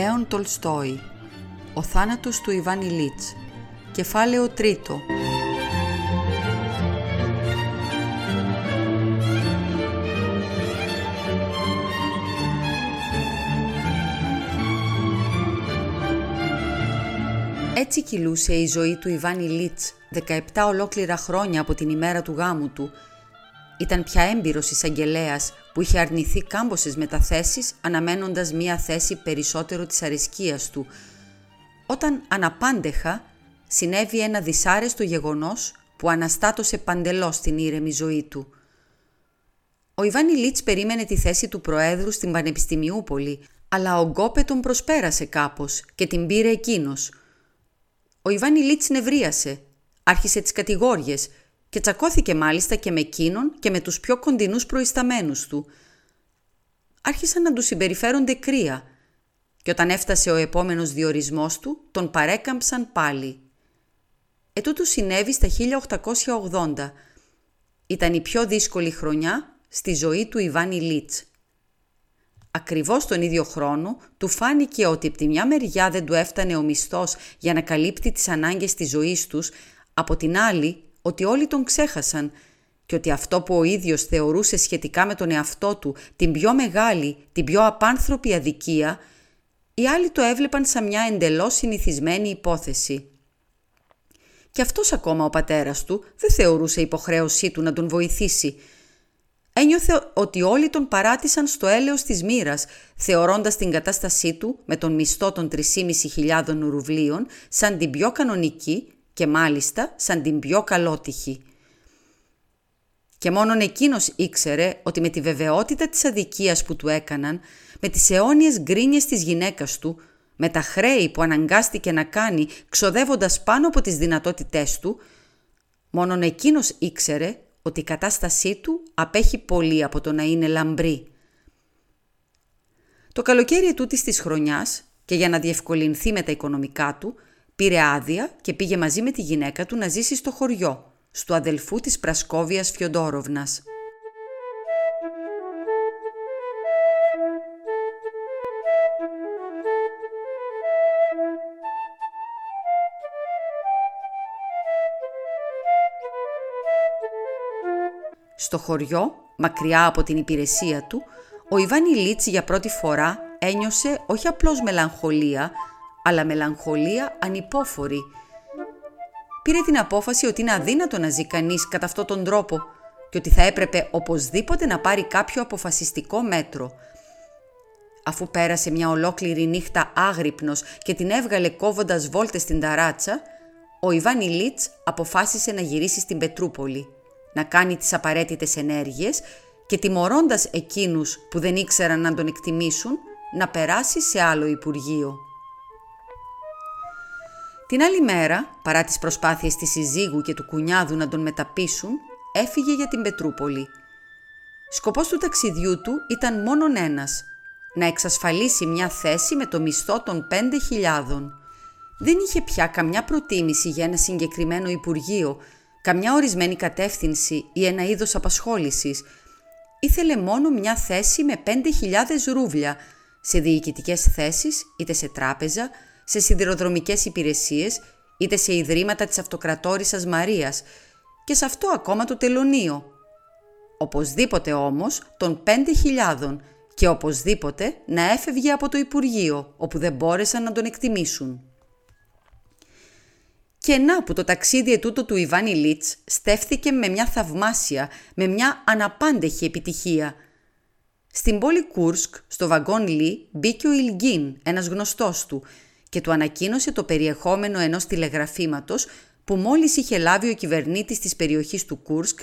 Λέων Τολστόη Ο θάνατος του Ιβάν Ηλίτς Κεφάλαιο τρίτο. Έτσι κυλούσε η ζωή του Ιβάν Ηλίτς 17 ολόκληρα χρόνια από την ημέρα του γάμου του. Ήταν πια έμπειρος εισαγγελέας που είχε αρνηθεί κάμποσες μεταθέσεις αναμένοντας μία θέση περισσότερο της αρισκίας του. Όταν αναπάντεχα συνέβη ένα δυσάρεστο γεγονός που αναστάτωσε παντελώς την ήρεμη ζωή του. Ο Ιβάνι Λίτς περίμενε τη θέση του Προέδρου στην Πανεπιστημιούπολη, αλλά ο Γκόπε τον προσπέρασε κάπως και την πήρε εκείνος. Ο Ιβάνι Λίτς νευρίασε, άρχισε τις κατηγόριες και τσακώθηκε μάλιστα και με εκείνον και με τους πιο κοντινούς προϊσταμένους του. Άρχισαν να του συμπεριφέρονται κρύα και όταν έφτασε ο επόμενος διορισμός του, τον παρέκαμψαν πάλι. Ετούτου συνέβη στα 1880. Ήταν η πιο δύσκολη χρονιά στη ζωή του Ιβάνι Λίτς. Ακριβώς τον ίδιο χρόνο του φάνηκε ότι από τη μια μεριά δεν του έφτανε ο μισθός για να καλύπτει τις ανάγκες της ζωής τους, από την άλλη ότι όλοι τον ξέχασαν και ότι αυτό που ο ίδιος θεωρούσε σχετικά με τον εαυτό του την πιο μεγάλη, την πιο απάνθρωπη αδικία, οι άλλοι το έβλεπαν σαν μια εντελώς συνηθισμένη υπόθεση. Και αυτός ακόμα ο πατέρας του δεν θεωρούσε υποχρέωσή του να τον βοηθήσει. Ένιωθε ότι όλοι τον παράτησαν στο έλεος της μοίρας, θεωρώντας την κατάστασή του με τον μισθό των 3.500 ρουβλίων σαν την πιο κανονική και μάλιστα σαν την πιο καλότυχη. Και μόνον εκείνος ήξερε ότι με τη βεβαιότητα της αδικίας που του έκαναν, με τις αιώνιες γκρίνιες της γυναίκας του, με τα χρέη που αναγκάστηκε να κάνει ξοδεύοντας πάνω από τις δυνατότητές του, μόνον εκείνος ήξερε ότι η κατάστασή του απέχει πολύ από το να είναι λαμπρή. Το καλοκαίρι ετούτης της χρονιάς και για να διευκολυνθεί με τα οικονομικά του, Πήρε άδεια και πήγε μαζί με τη γυναίκα του να ζήσει στο χωριό, στο αδελφού της Πρασκόβιας Φιοντόροβνας. Στο χωριό, μακριά από την υπηρεσία του, ο Ιβάνι Λίτς για πρώτη φορά ένιωσε όχι απλώς μελαγχολία, αλλά μελαγχολία ανυπόφορη. Πήρε την απόφαση ότι είναι αδύνατο να ζει κανείς κατά αυτόν τον τρόπο και ότι θα έπρεπε οπωσδήποτε να πάρει κάποιο αποφασιστικό μέτρο. Αφού πέρασε μια ολόκληρη νύχτα άγρυπνος και την έβγαλε κόβοντας βόλτες στην ταράτσα, ο Ιβάν Ηλίτς αποφάσισε να γυρίσει στην Πετρούπολη, να κάνει τις απαραίτητες ενέργειες και τιμωρώντας εκείνους που δεν ήξεραν να τον εκτιμήσουν, να περάσει σε άλλο Υπουργείο. Την άλλη μέρα, παρά τις προσπάθειες της συζύγου και του κουνιάδου να τον μεταπίσουν, έφυγε για την Πετρούπολη. Σκοπός του ταξιδιού του ήταν μόνον ένας, να εξασφαλίσει μια θέση με το μισθό των 5.000. Δεν είχε πια καμιά προτίμηση για ένα συγκεκριμένο Υπουργείο, καμιά ορισμένη κατεύθυνση ή ένα είδος απασχόλησης. Ήθελε μόνο μια θέση με 5.000 ρούβλια, σε διοικητικές θέσεις είτε σε τράπεζα, σε σιδηροδρομικές υπηρεσίες, είτε σε ιδρύματα της αυτοκρατόρισσας Μαρίας και σε αυτό ακόμα το τελωνίο. Οπωσδήποτε όμως των 5.000 και οπωσδήποτε να έφευγε από το Υπουργείο, όπου δεν μπόρεσαν να τον εκτιμήσουν. Και να που το ταξίδι ετούτο του Ιβάνι Λίτς στέφθηκε με μια θαυμάσια, με μια αναπάντεχη επιτυχία. Στην πόλη Κούρσκ, στο βαγκόν-λι, μπήκε ο Ιλγκίν, ένας γνωστός του, και του ανακοίνωσε το περιεχόμενο ενός τηλεγραφήματος που μόλις είχε λάβει ο κυβερνήτης της περιοχής του Κούρσκ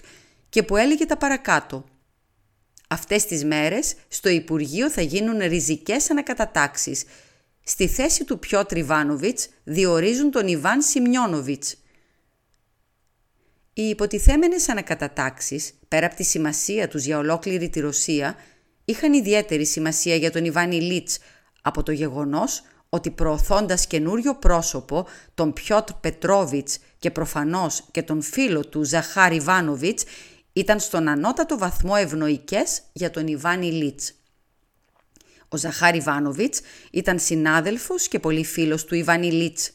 και που έλεγε τα παρακάτω. Αυτές τις μέρες στο Υπουργείο θα γίνουν ριζικές ανακατατάξεις. Στη θέση του Πιότρ Ιβάνοβιτς διορίζουν τον Ιβάν Σιμιόνοβιτς. Οι υποτιθέμενες ανακατατάξεις, πέρα από τη σημασία τους για ολόκληρη τη Ρωσία, είχαν ιδιαίτερη σημασία για τον Ιβάν Ηλίτς από το γεγονός ότι προωθώντας καινούριο πρόσωπο, τον Πιότρ Πετρόβιτς και προφανώς και τον φίλο του Ζαχάρ Ιβάνοβιτς, ήταν στον ανώτατο βαθμό ευνοϊκές για τον Ιβάν Ηλίτς. Ο Ζαχάρ Ιβάνοβιτς ήταν συνάδελφος και πολύ φίλος του Ιβάνι Λίτς.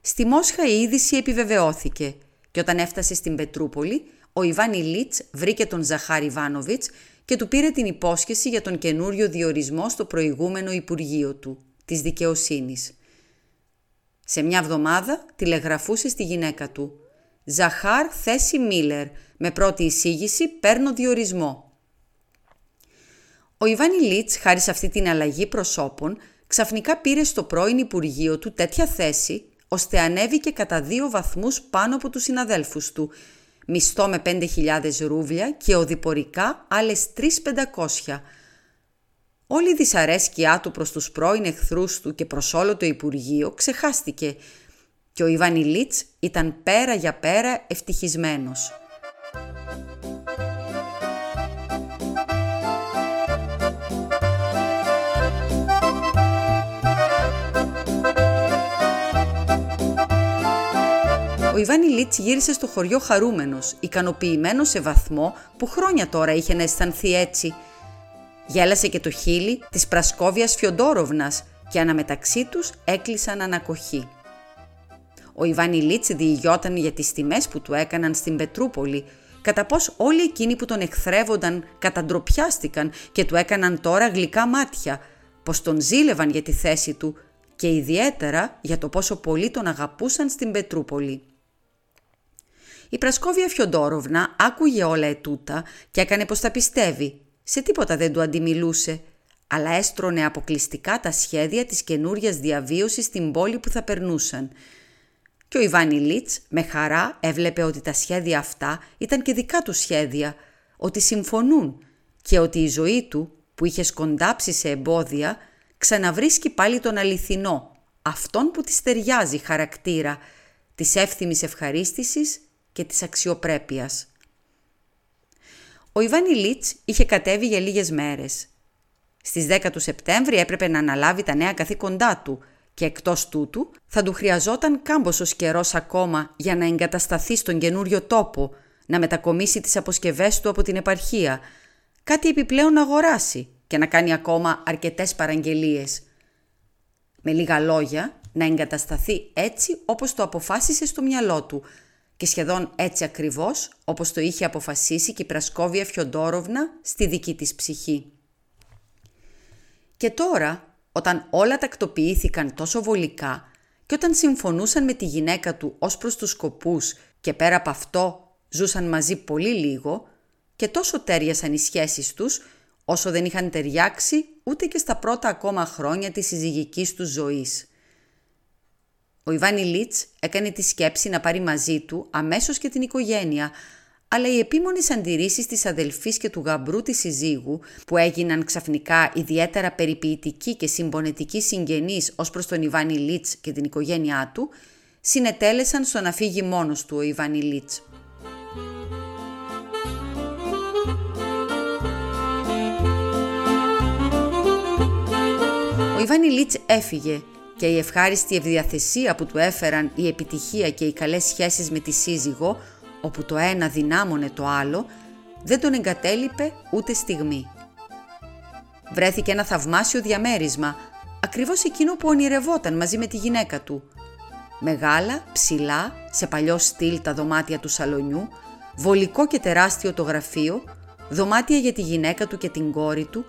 Στη Μόσχα η είδηση επιβεβαιώθηκε και όταν έφτασε στην Πετρούπολη, ο Ιβάνι Λίτς βρήκε τον Ζαχάρ Ιβάνοβιτς και του πήρε την υπόσχεση για τον καινούριο διορισμό στο προηγούμενο Υπουργείο του, της Δικαιοσύνης. Σε μια εβδομάδα τηλεγραφούσε στη γυναίκα του «Ζαχάρ θέση Μίλλερ, με πρώτη εισήγηση παίρνω διορισμό». Ο Ιβάνι Λίτς, χάρη σε αυτή την αλλαγή προσώπων, ξαφνικά πήρε στο πρώην Υπουργείο του τέτοια θέση, ώστε ανέβηκε κατά δύο βαθμούς πάνω από τους συναδέλφους του, μισθό με 5.000 ρούβλια και οδηπορικά άλλες 3.500. Όλη η δυσαρέσκειά του προς τους πρώην εχθρούς του και προς όλο το Υπουργείο ξεχάστηκε και ο Ιβανιλίτς ήταν πέρα για πέρα ευτυχισμένος. Ο Ιβάνι Λίτς γύρισε στο χωριό χαρούμενος, ικανοποιημένος σε βαθμό που χρόνια τώρα είχε να αισθανθεί έτσι. Γέλασε και το χείλη της Πρασκόβιας Φιοντόροβνας και αναμεταξύ τους έκλεισαν ανακοχή. Ο Ιβάνι Λίτς διηγιόταν για τις τιμές που του έκαναν στην Πετρούπολη, κατά πως όλοι εκείνοι που τον εχθρεύονταν καταντροπιάστηκαν και του έκαναν τώρα γλυκά μάτια, πως τον ζήλευαν για τη θέση του και ιδιαίτερα για το πόσο πολύ τον αγαπούσαν στην Πετρούπολη. Η Πρασκόβια Φιοντόροβνα άκουγε όλα ετούτα και έκανε πως τα πιστεύει. Σε τίποτα δεν του αντιμιλούσε, αλλά έστρωνε αποκλειστικά τα σχέδια της καινούρια διαβίωσης στην πόλη που θα περνούσαν. Και ο Ιβάνι Λίτς με χαρά έβλεπε ότι τα σχέδια αυτά ήταν και δικά του σχέδια, ότι συμφωνούν και ότι η ζωή του που είχε σκοντάψει σε εμπόδια ξαναβρίσκει πάλι τον αληθινό, αυτόν που της ταιριάζει χαρακτήρα, της εύθυμης ευχαρίστησης και της αξιοπρέπειας. Ο Ιβάνι Λίτς είχε κατέβει για λίγες μέρες. Στις 10 του Σεπτέμβρη έπρεπε να αναλάβει τα νέα καθήκοντά του και εκτός τούτου θα του χρειαζόταν κάμποσος καιρός ακόμα για να εγκατασταθεί στον καινούριο τόπο, να μετακομίσει τις αποσκευές του από την επαρχία, κάτι επιπλέον να αγοράσει και να κάνει ακόμα αρκετές παραγγελίες. Με λίγα λόγια, να εγκατασταθεί έτσι όπως το αποφάσισε στο μυαλό του, και σχεδόν έτσι ακριβώς όπως το είχε αποφασίσει και η Πρασκόβια Φιοντόροβνα στη δική της ψυχή. Και τώρα, όταν όλα τακτοποιήθηκαν τόσο βολικά και όταν συμφωνούσαν με τη γυναίκα του ως προς τους σκοπούς και πέρα από αυτό ζούσαν μαζί πολύ λίγο και τόσο τέριασαν οι σχέσεις τους όσο δεν είχαν ταιριάξει ούτε και στα πρώτα ακόμα χρόνια της συζυγικής τους ζωής. Ο Ιβάνι Λίτς έκανε τη σκέψη να πάρει μαζί του αμέσως και την οικογένεια, αλλά οι επίμονες αντιρρήσεις της αδελφής και του γαμπρού της συζύγου, που έγιναν ξαφνικά ιδιαίτερα περιποιητικοί και συμπονετικοί συγγενείς ως προς τον Ιβάνι Λίτς και την οικογένειά του, συνετέλεσαν στο να φύγει μόνος του ο Ιβάνι Λίτς. Ο Ιβάνι Λίτς έφυγε και η ευχάριστη ευδιαθεσία που του έφεραν η επιτυχία και οι καλές σχέσεις με τη σύζυγο, όπου το ένα δυνάμωνε το άλλο, δεν τον εγκατέλειπε ούτε στιγμή. Βρέθηκε ένα θαυμάσιο διαμέρισμα, ακριβώς εκείνο που ονειρευόταν μαζί με τη γυναίκα του. Μεγάλα, ψηλά, σε παλιό στυλ τα δωμάτια του σαλονιού, βολικό και τεράστιο το γραφείο, δωμάτια για τη γυναίκα του και την κόρη του,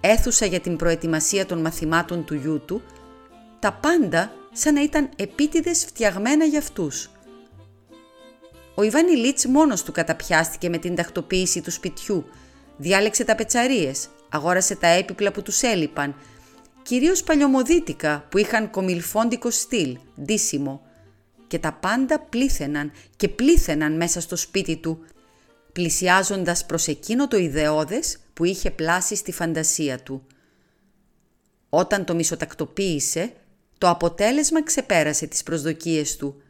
αίθουσα για την προετοιμασία των μαθημάτων του γιού του, τα πάντα σαν να ήταν επίτηδες φτιαγμένα για αυτούς. Ο Ιβάνι Λίτς μόνος του καταπιάστηκε με την τακτοποίηση του σπιτιού, διάλεξε τα πετσαρίες, αγόρασε τα έπιπλα που τους έλειπαν, κυρίως παλιωμοδίτικα που είχαν κομιλφόντικο στυλ, ντύσιμο, και τα πάντα πλήθαιναν και πλήθαιναν μέσα στο σπίτι του, πλησιάζοντας προς εκείνο το ιδεώδες που είχε πλάσει στη φαντασία του. Όταν το μισοτακτοποίησε, το αποτέλεσμα ξεπέρασε τις προσδοκίες του.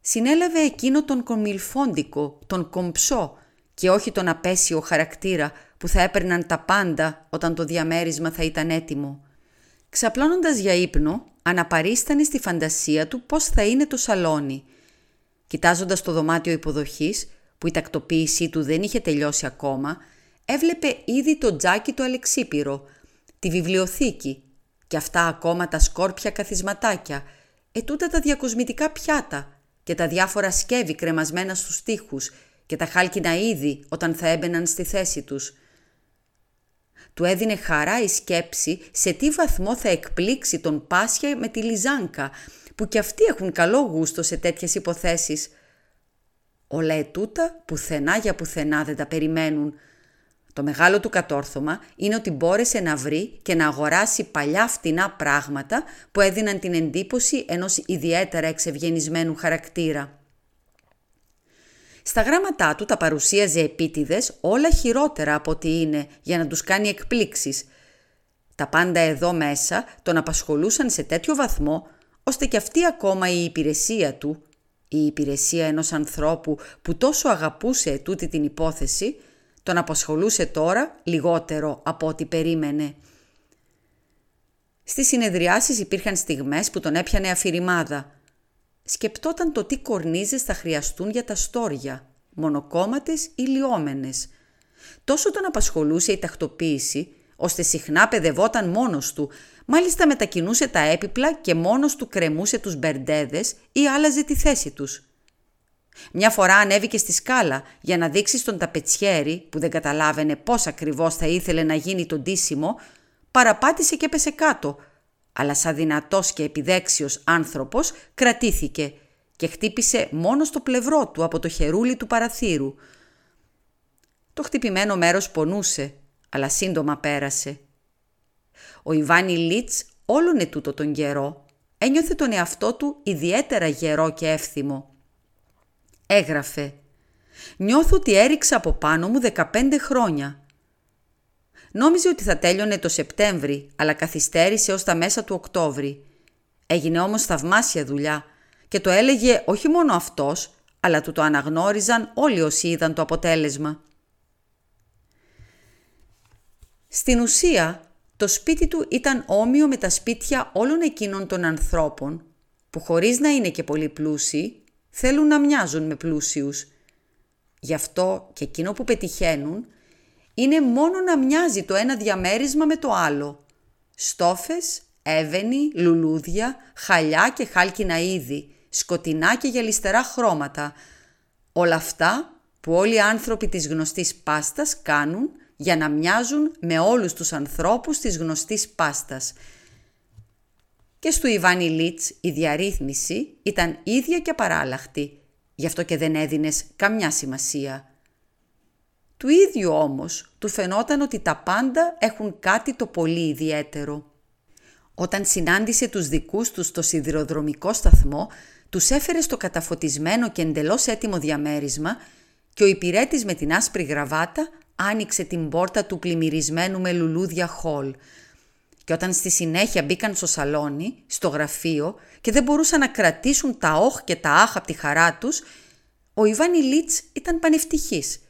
Συνέλαβε εκείνο τον κομιλφόντικο, τον κομψό και όχι τον απέσιο χαρακτήρα που θα έπαιρναν τα πάντα όταν το διαμέρισμα θα ήταν έτοιμο. Ξαπλώνοντας για ύπνο, αναπαρίστανε στη φαντασία του πώς θα είναι το σαλόνι. Κοιτάζοντας το δωμάτιο υποδοχής, που η τακτοποίησή του δεν είχε τελειώσει ακόμα, έβλεπε ήδη το τζάκι το αλεξίπυρο, τη βιβλιοθήκη και αυτά ακόμα τα σκόρπια καθισματάκια, ετούτα τα διακοσμητικά πιάτα και τα διάφορα σκεύη κρεμασμένα στους τοίχους και τα χάλκινα είδη όταν θα έμπαιναν στη θέση τους. Του έδινε χαρά η σκέψη σε τι βαθμό θα εκπλήξει τον Πάσια με τη Λιζάνκα, που κι αυτοί έχουν καλό γούστο σε τέτοιες υποθέσεις. Όλα ετούτα πουθενά για πουθενά δεν τα περιμένουν. Το μεγάλο του κατόρθωμα είναι ότι μπόρεσε να βρει και να αγοράσει παλιά φτηνά πράγματα που έδιναν την εντύπωση ενός ιδιαίτερα εξευγενισμένου χαρακτήρα. Στα γράμματά του τα παρουσίαζε επίτηδες όλα χειρότερα από ό,τι είναι για να τους κάνει εκπλήξεις. Τα πάντα εδώ μέσα τον απασχολούσαν σε τέτοιο βαθμό ώστε και αυτή ακόμα η υπηρεσία του, η υπηρεσία ενός ανθρώπου που τόσο αγαπούσε τούτη την υπόθεση, τον απασχολούσε τώρα λιγότερο από ό,τι περίμενε. Στις συνεδριάσεις υπήρχαν στιγμές που τον έπιανε αφηρημάδα. Σκεπτόταν το τι κορνίζες θα χρειαστούν για τα στόρια, μονοκόμματες ή λιόμενες. Τόσο τον απασχολούσε η τακτοποίηση, ώστε συχνά παιδευόταν μόνος του, μάλιστα μετακινούσε τα έπιπλα και μόνος του κρεμούσε τους μπερντέδες ή άλλαζε τη θέση τους. Μια φορά ανέβηκε στη σκάλα για να δείξει στον ταπετσιέρι, που δεν καταλάβαινε πώς ακριβώς θα ήθελε να γίνει το ντύσιμο, παραπάτησε και έπεσε κάτω, αλλά σαν δυνατός και επιδέξιος άνθρωπος κρατήθηκε και χτύπησε μόνο στο πλευρό του από το χερούλι του παραθύρου. Το χτυπημένο μέρος πονούσε, αλλά σύντομα πέρασε. Ο Ιβάνι Λίτς όλον ετούτο τον καιρό ένιωθε τον εαυτό του ιδιαίτερα γερό και εύθυμο. Έγραφε «Νιώθω ότι έριξα από πάνω μου 15 χρόνια. Νόμιζε ότι θα τέλειωνε το Σεπτέμβρη, αλλά καθυστέρησε ως τα μέσα του Οκτώβρη. Έγινε όμως θαυμάσια δουλειά και το έλεγε όχι μόνο αυτός, αλλά του το αναγνώριζαν όλοι όσοι είδαν το αποτέλεσμα. Στην ουσία, το σπίτι του ήταν όμοιο με τα σπίτια όλων εκείνων των ανθρώπων που χωρίς να είναι και πολύ πλούσιοι, θέλουν να μοιάζουν με πλούσιους. Γι' αυτό και εκείνο που πετυχαίνουν είναι μόνο να μοιάζει το ένα διαμέρισμα με το άλλο. Στόφες, έβαινη, λουλούδια, χαλιά και χάλκινα είδη, σκοτεινά και γυαλιστερά χρώματα. Όλα αυτά που όλοι οι άνθρωποι της γνωστής πάστας κάνουν για να μοιάζουν με όλους τους ανθρώπους της γνωστής πάστας. Και στο Ιβάνι Λίτς η διαρρύθμιση ήταν ίδια και παράλλαχτη, γι' αυτό και δεν έδινες καμιά σημασία. Του ίδιου όμως του φαινόταν ότι τα πάντα έχουν κάτι το πολύ ιδιαίτερο. Όταν συνάντησε τους δικούς τους στο σιδηροδρομικό σταθμό, τους έφερε στο καταφωτισμένο και εντελώς έτοιμο διαμέρισμα και ο υπηρέτης με την άσπρη γραβάτα άνοιξε την πόρτα του πλημμυρισμένου με λουλούδια χολ. Και όταν στη συνέχεια μπήκαν στο σαλόνι, στο γραφείο και δεν μπορούσαν να κρατήσουν τα όχ και τα άχ από τη χαρά τους, ο Ιβάνι Λίτς ήταν πανευτυχής.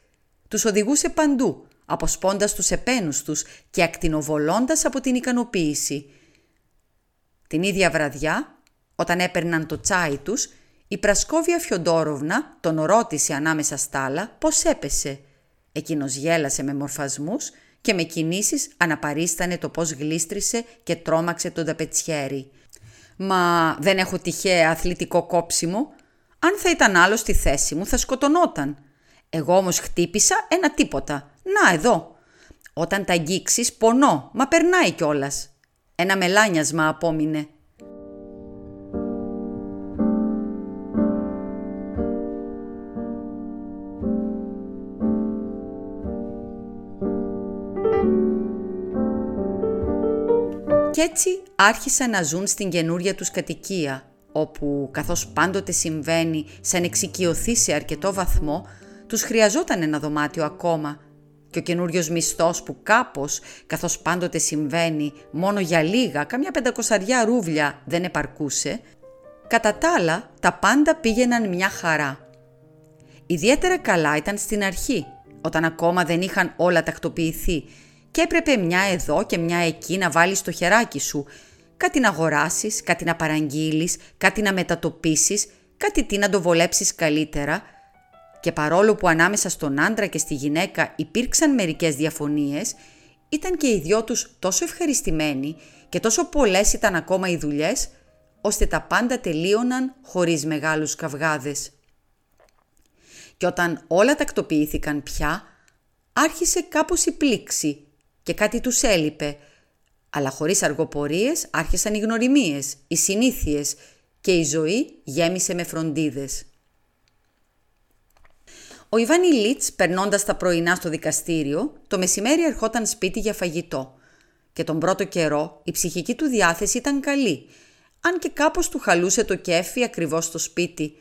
Τους οδηγούσε παντού, αποσπώντας τους επένους τους και ακτινοβολώντας από την ικανοποίηση. Την ίδια βραδιά, όταν έπαιρναν το τσάι τους, η Πρασκόβια Φιοντόροβνα τον ρώτησε ανάμεσα στα άλλα πώς έπεσε. Εκείνος γέλασε με μορφασμούς και με κινήσεις αναπαρίστανε το πώς γλίστρισε και τρόμαξε τον ταπετσιέρι. «Μα δεν έχω τυχαία αθλητικό κόψιμο. Αν θα ήταν άλλο στη θέση μου θα σκοτωνόταν. Εγώ όμως χτύπησα ένα τίποτα. Να εδώ. Όταν τα αγγίξεις πονώ, μα περνάει κιόλας. Ένα μελάνιασμα απόμεινε. Κι έτσι άρχισαν να ζουν στην καινούρια τους κατοικία, όπου καθώς πάντοτε συμβαίνει σαν εξοικειωθεί σε αρκετό βαθμό, τους χρειαζόταν ένα δωμάτιο ακόμα και ο καινούριος μισθός που κάπως, καθώς πάντοτε συμβαίνει, μόνο για λίγα, καμιά πεντακοσαριά ρούβλια δεν επαρκούσε, κατά τα άλλα τα πάντα πήγαιναν μια χαρά. Ιδιαίτερα καλά ήταν στην αρχή, όταν ακόμα δεν είχαν όλα τακτοποιηθεί και έπρεπε μια εδώ και μια εκεί να βάλεις στο χεράκι σου, κάτι να αγοράσεις, κάτι να παραγγείλεις, κάτι να μετατοπίσεις, κάτι τι να το βολέψεις καλύτερα – και παρόλο που ανάμεσα στον άντρα και στη γυναίκα υπήρξαν μερικές διαφωνίες, ήταν και οι δυο τους τόσο ευχαριστημένοι και τόσο πολλές ήταν ακόμα οι δουλειές, ώστε τα πάντα τελείωναν χωρίς μεγάλους καυγάδες. Και όταν όλα τακτοποιήθηκαν πια, άρχισε κάπως η πλήξη και κάτι τους έλειπε, αλλά χωρίς αργοπορίες άρχισαν οι γνωριμίες, οι συνήθειες και η ζωή γέμισε με φροντίδες. Ο Ιβάνι Λίτς, περνώντας τα πρωινά στο δικαστήριο, το μεσημέρι ερχόταν σπίτι για φαγητό. Και τον πρώτο καιρό η ψυχική του διάθεση ήταν καλή, αν και κάπως του χαλούσε το κέφι ακριβώς στο σπίτι.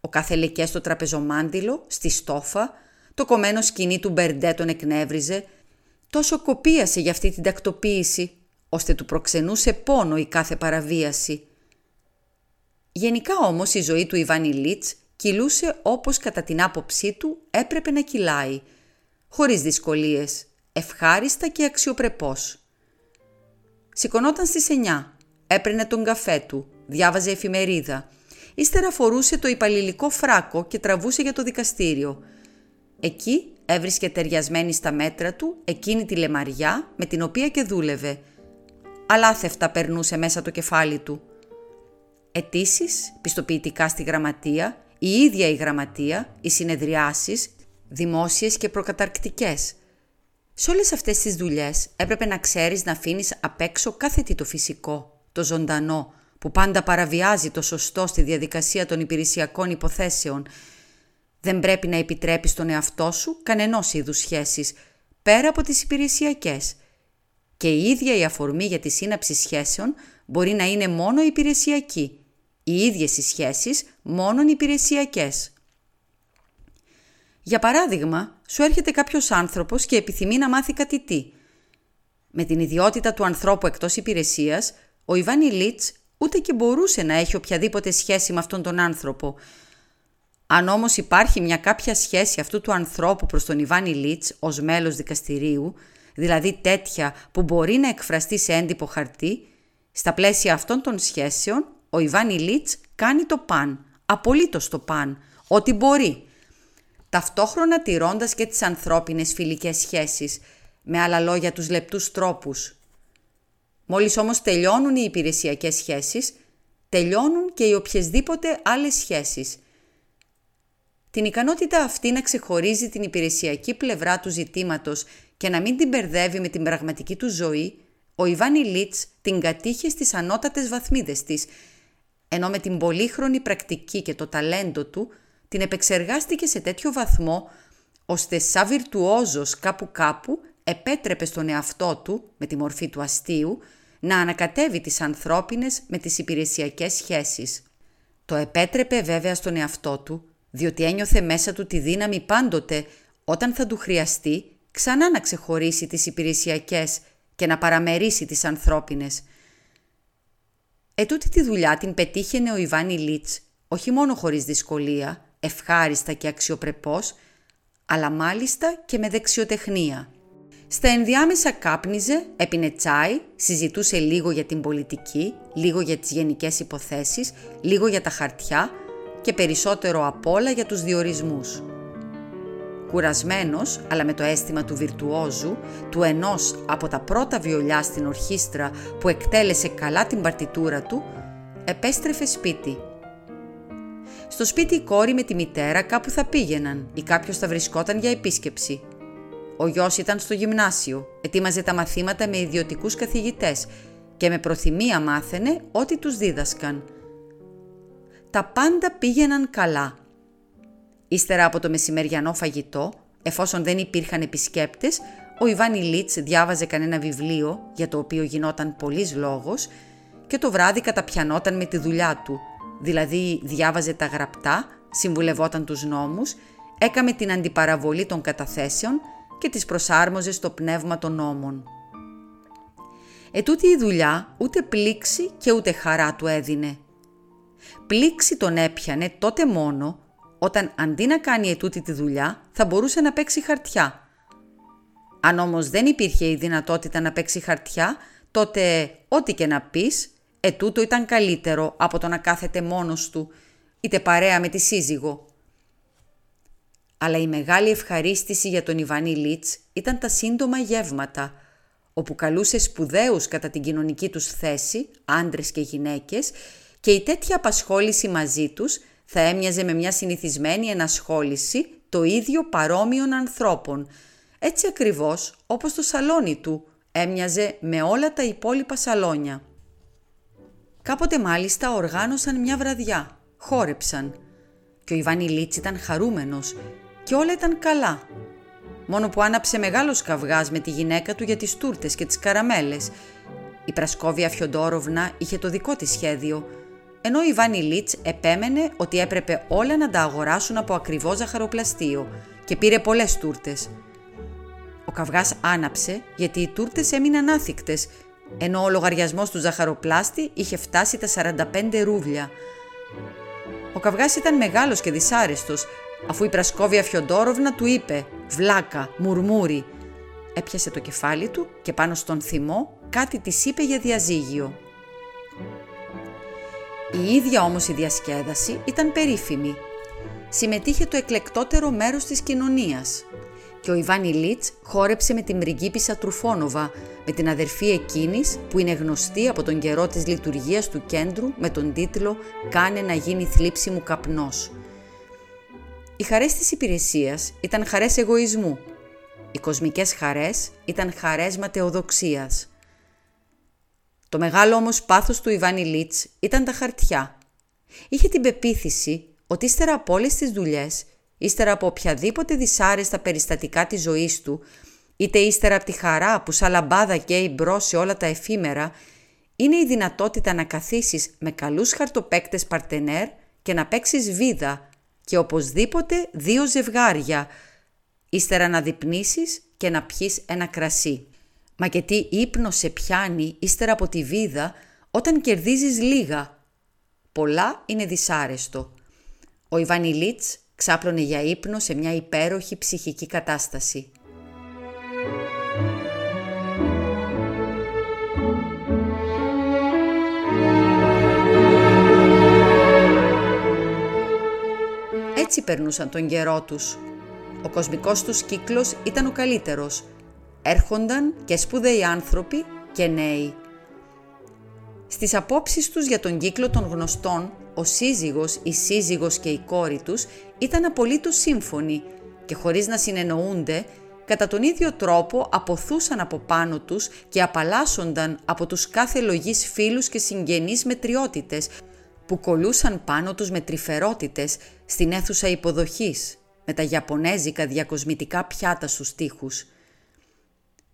Ο καθελικέ στο τραπεζομάντιλο, στη στόφα, το κομμένο σκηνή του Μπερντέ τον εκνεύριζε, τόσο κοπίασε για αυτή την τακτοποίηση, ώστε του προξενούσε πόνο η κάθε παραβίαση. Γενικά όμως η ζωή του Ιβάνι Λίτς κυλούσε όπως κατά την άποψή του έπρεπε να κυλάει, χωρίς δυσκολίες, ευχάριστα και αξιοπρεπώς. Σηκωνόταν στις 9, έπαιρνε τον καφέ του, διάβαζε εφημερίδα, ύστερα φορούσε το υπαλληλικό φράκο και τραβούσε για το δικαστήριο. Εκεί έβρισκε ταιριασμένη στα μέτρα του εκείνη τη λεμαριά με την οποία και δούλευε. Αλάθευτα περνούσε μέσα το κεφάλι του. Αιτήσεις, πιστοποιητικά στη γραμματεία, η ίδια η γραμματεία, οι συνεδριάσεις, δημόσιες και προκαταρκτικές. Σε όλες αυτές τις δουλειές έπρεπε να ξέρεις να αφήνεις απ' έξω κάθε τι το φυσικό, το ζωντανό, που πάντα παραβιάζει το σωστό στη διαδικασία των υπηρεσιακών υποθέσεων. Δεν πρέπει να επιτρέπεις τον εαυτό σου κανενός είδους σχέσεις, πέρα από τις υπηρεσιακές. Και η ίδια η αφορμή για τη σύναψη σχέσεων μπορεί να είναι μόνο υπηρεσιακή, οι ίδιες οι σχέσεις μόνον υπηρεσιακές. Για παράδειγμα, σου έρχεται κάποιος άνθρωπος και επιθυμεί να μάθει κάτι τι. Με την ιδιότητα του ανθρώπου εκτός υπηρεσίας, ο Ιβάνι Λίτς ούτε και μπορούσε να έχει οποιαδήποτε σχέση με αυτόν τον άνθρωπο. Αν όμως υπάρχει μια κάποια σχέση αυτού του ανθρώπου προς τον Ιβάνι Λίτς ως μέλος δικαστηρίου, δηλαδή τέτοια που μπορεί να εκφραστεί σε έντυπο χαρτί, στα πλαίσια αυτών των σχέσεων ο Ιβάνι Λίτς κάνει το παν, απολύτως το παν, ό,τι μπορεί. Ταυτόχρονα τηρώντας και τις ανθρώπινες φιλικές σχέσεις, με άλλα λόγια τους λεπτούς τρόπους. Μόλις όμως τελειώνουν οι υπηρεσιακές σχέσεις, τελειώνουν και οι οποιασδήποτε άλλες σχέσεις. Την ικανότητα αυτή να ξεχωρίζει την υπηρεσιακή πλευρά του ζητήματος και να μην την μπερδεύει με την πραγματική του ζωή, ο Ιβάνι Λίτς την κατήχε στις ανώτατες βαθμίδες της ενώ με την πολύχρονη πρακτική και το ταλέντο του την επεξεργάστηκε σε τέτοιο βαθμό, ώστε σαν βιρτουόζος κάπου κάπου επέτρεπε στον εαυτό του, με τη μορφή του αστείου, να ανακατεύει τις ανθρώπινες με τις υπηρεσιακές σχέσεις. Το επέτρεπε βέβαια στον εαυτό του, διότι ένιωθε μέσα του τη δύναμη πάντοτε, όταν θα του χρειαστεί, ξανά να ξεχωρίσει τις υπηρεσιακές και να παραμερίσει τις ανθρώπινες – Ετούτη τη δουλειά την πετύχαινε ο Ιβάνι Λίτς, όχι μόνο χωρίς δυσκολία, ευχάριστα και αξιοπρεπώς, αλλά μάλιστα και με δεξιοτεχνία. Στα ενδιάμεσα κάπνιζε, έπινε τσάι, συζητούσε λίγο για την πολιτική, λίγο για τις γενικές υποθέσεις, λίγο για τα χαρτιά και περισσότερο απ' όλα για τους διορισμούς. Κουρασμένος, αλλά με το αίσθημα του βιρτουόζου, του ενός από τα πρώτα βιολιά στην ορχήστρα που εκτέλεσε καλά την παρτιτούρα του, επέστρεφε σπίτι. Στο σπίτι η κόρη με τη μητέρα κάπου θα πήγαιναν ή κάποιος θα βρισκόταν για επίσκεψη. Ο γιος ήταν στο γυμνάσιο, ετοίμαζε τα μαθήματα με ιδιωτικούς καθηγητές και με προθυμία μάθαινε ό,τι τους δίδασκαν. Τα πάντα πήγαιναν καλά Ύστερα από το μεσημεριανό φαγητό, εφόσον δεν υπήρχαν επισκέπτες, ο Ιβάνι Λίτς διάβαζε κανένα βιβλίο για το οποίο γινόταν πολλής λόγος και το βράδυ καταπιανόταν με τη δουλειά του, δηλαδή διάβαζε τα γραπτά, συμβουλευόταν τους νόμους, έκαμε την αντιπαραβολή των καταθέσεων και τις προσάρμοζε στο πνεύμα των νόμων. Ετούτη η δουλειά ούτε πλήξη και ούτε χαρά του έδινε. Πλήξη τον έπιανε τότε μόνο όταν αντί να κάνει ετούτη τη δουλειά θα μπορούσε να παίξει χαρτιά. Αν όμως δεν υπήρχε η δυνατότητα να παίξει χαρτιά, τότε ό,τι και να πεις, ετούτο ήταν καλύτερο από το να κάθεται μόνος του, είτε παρέα με τη σύζυγο. Αλλά η μεγάλη ευχαρίστηση για τον Ιβάνι Λίτς ήταν τα σύντομα γεύματα, όπου καλούσε σπουδαίους κατά την κοινωνική τους θέση, άντρες και γυναίκες, και η τέτοια απασχόληση μαζί τους θα έμοιαζε με μια συνηθισμένη ενασχόληση το ίδιο παρόμοιων ανθρώπων, έτσι ακριβώς όπως το σαλόνι του έμοιαζε με όλα τα υπόλοιπα σαλόνια. Κάποτε μάλιστα οργάνωσαν μια βραδιά, χόρεψαν και ο Ιβάνι Λίτς ήταν χαρούμενος και όλα ήταν καλά. Μόνο που άναψε μεγάλος καυγάς με τη γυναίκα του για τις τούρτες και τις καραμέλες. Η Πρασκόβια Φιοντόροβνα είχε το δικό της σχέδιο, ενώ η Ιβάνι Λίτς επέμενε ότι έπρεπε όλα να τα αγοράσουν από ακριβό ζαχαροπλαστείο και πήρε πολλές τούρτες. Ο καυγάς άναψε γιατί οι τούρτες έμειναν άθικτες, ενώ ο λογαριασμός του ζαχαροπλάστη είχε φτάσει τα 45 ρούβλια. Ο καυγάς ήταν μεγάλος και δυσάρεστος, αφού η Πρασκόβια Φιοντόροβνα του είπε «Βλάκα, μουρμούρι». Έπιασε το κεφάλι του και πάνω στον θυμό κάτι της είπε για διαζύγιο. Η ίδια όμως η διασκέδαση ήταν περίφημη. Συμμετείχε το εκλεκτότερο μέρος της κοινωνίας και ο Ιβάνι Λίτς χόρεψε με την πριγκίπισσα Τρουφόνοβα, με την αδερφή εκείνης που είναι γνωστή από τον καιρό της λειτουργίας του κέντρου με τον τίτλο «Κάνε να γίνει θλίψη μου καπνός». Οι χαρές της υπηρεσίας ήταν χαρές εγωισμού. Οι κοσμικές χαρές ήταν χαρές ματαιοδοξίας. Το μεγάλο όμως πάθος του Ιβάν Ιλίτς ήταν τα χαρτιά. Είχε την πεποίθηση ότι ύστερα από όλες τις δουλειές, ύστερα από οποιαδήποτε δυσάρεστα περιστατικά της ζωής του, είτε ύστερα από τη χαρά που σαν λαμπάδα καίει μπρο σε όλα τα εφήμερα, είναι η δυνατότητα να καθίσεις με καλούς χαρτοπαίκτες παρτενέρ και να παίξεις βίδα και οπωσδήποτε δύο ζευγάρια, ύστερα να διπνήσεις και να πιείς ένα κρασί. Μα και τι ύπνο σε πιάνει ύστερα από τη βίδα όταν κερδίζεις λίγα. Πολλά είναι δυσάρεστο. Ο Ιβανιλίτς ξάπλωνε για ύπνο σε μια υπέροχη ψυχική κατάσταση. Έτσι περνούσαν τον καιρό τους. Ο κοσμικός τους κύκλος ήταν ο καλύτερος – έρχονταν και σπουδαίοι άνθρωποι και νέοι. Στις απόψεις τους για τον κύκλο των γνωστών, ο σύζυγος, η σύζυγος και η κόρη τους ήταν απολύτως σύμφωνοι και χωρίς να συνεννοούνται, κατά τον ίδιο τρόπο αποθούσαν από πάνω τους και απαλλάσσονταν από τους κάθε λογής φίλους και συγγενείς μετριότητες που κολούσαν πάνω τους με τρυφερότητες στην αίθουσα υποδοχής με τα γιαπωνέζικα διακοσμητικά πιάτα στους τοίχους.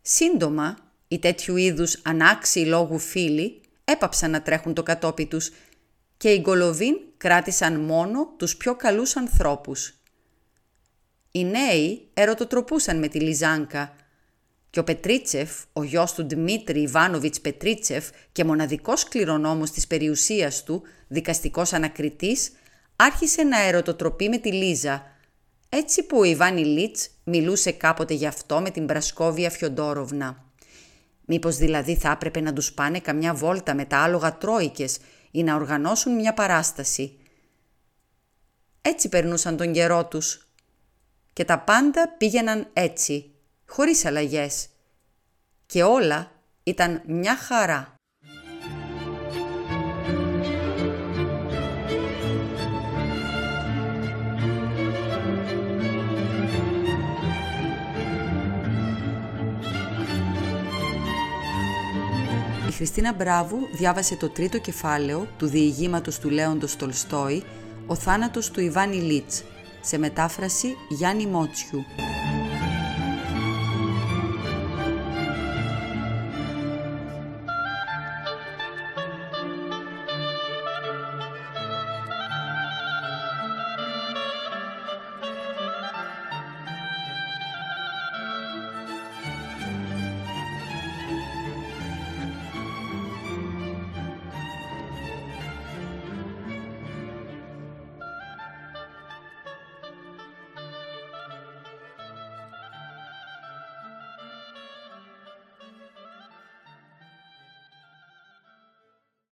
Σύντομα, οι τέτοιου είδους ανάξιοι λόγου φίλοι έπαψαν να τρέχουν το κατόπι τους και οι Γκολοβίν κράτησαν μόνο τους πιο καλούς ανθρώπους. Οι νέοι ερωτοτροπούσαν με τη Λιζάνκα και ο Πετρίτσεφ, ο γιος του Δημήτρη Ιβάνοβιτς Πετρίτσεφ και μοναδικός κληρονόμος της περιουσίας του, δικαστικός ανακριτής, άρχισε να ερωτοτροπεί με τη Λίζα, έτσι που ο Ιβάνι Λίτς μιλούσε κάποτε γι' αυτό με την Πρασκόβια Φιοντόροβνα. Μήπως δηλαδή θα έπρεπε να τους πάνε καμιά βόλτα με τα άλογα τρόικες ή να οργανώσουν μια παράσταση. Έτσι περνούσαν τον καιρό τους. Και τα πάντα πήγαιναν έτσι, χωρίς αλλαγές. Και όλα ήταν μια χαρά. Χριστίνα Μπράβου διάβασε το τρίτο κεφάλαιο του διηγήματος του Λέοντος Τολστόη «Ο θάνατος του Ιβάνι Λίτς» σε μετάφραση Γιάννη Μότσιου.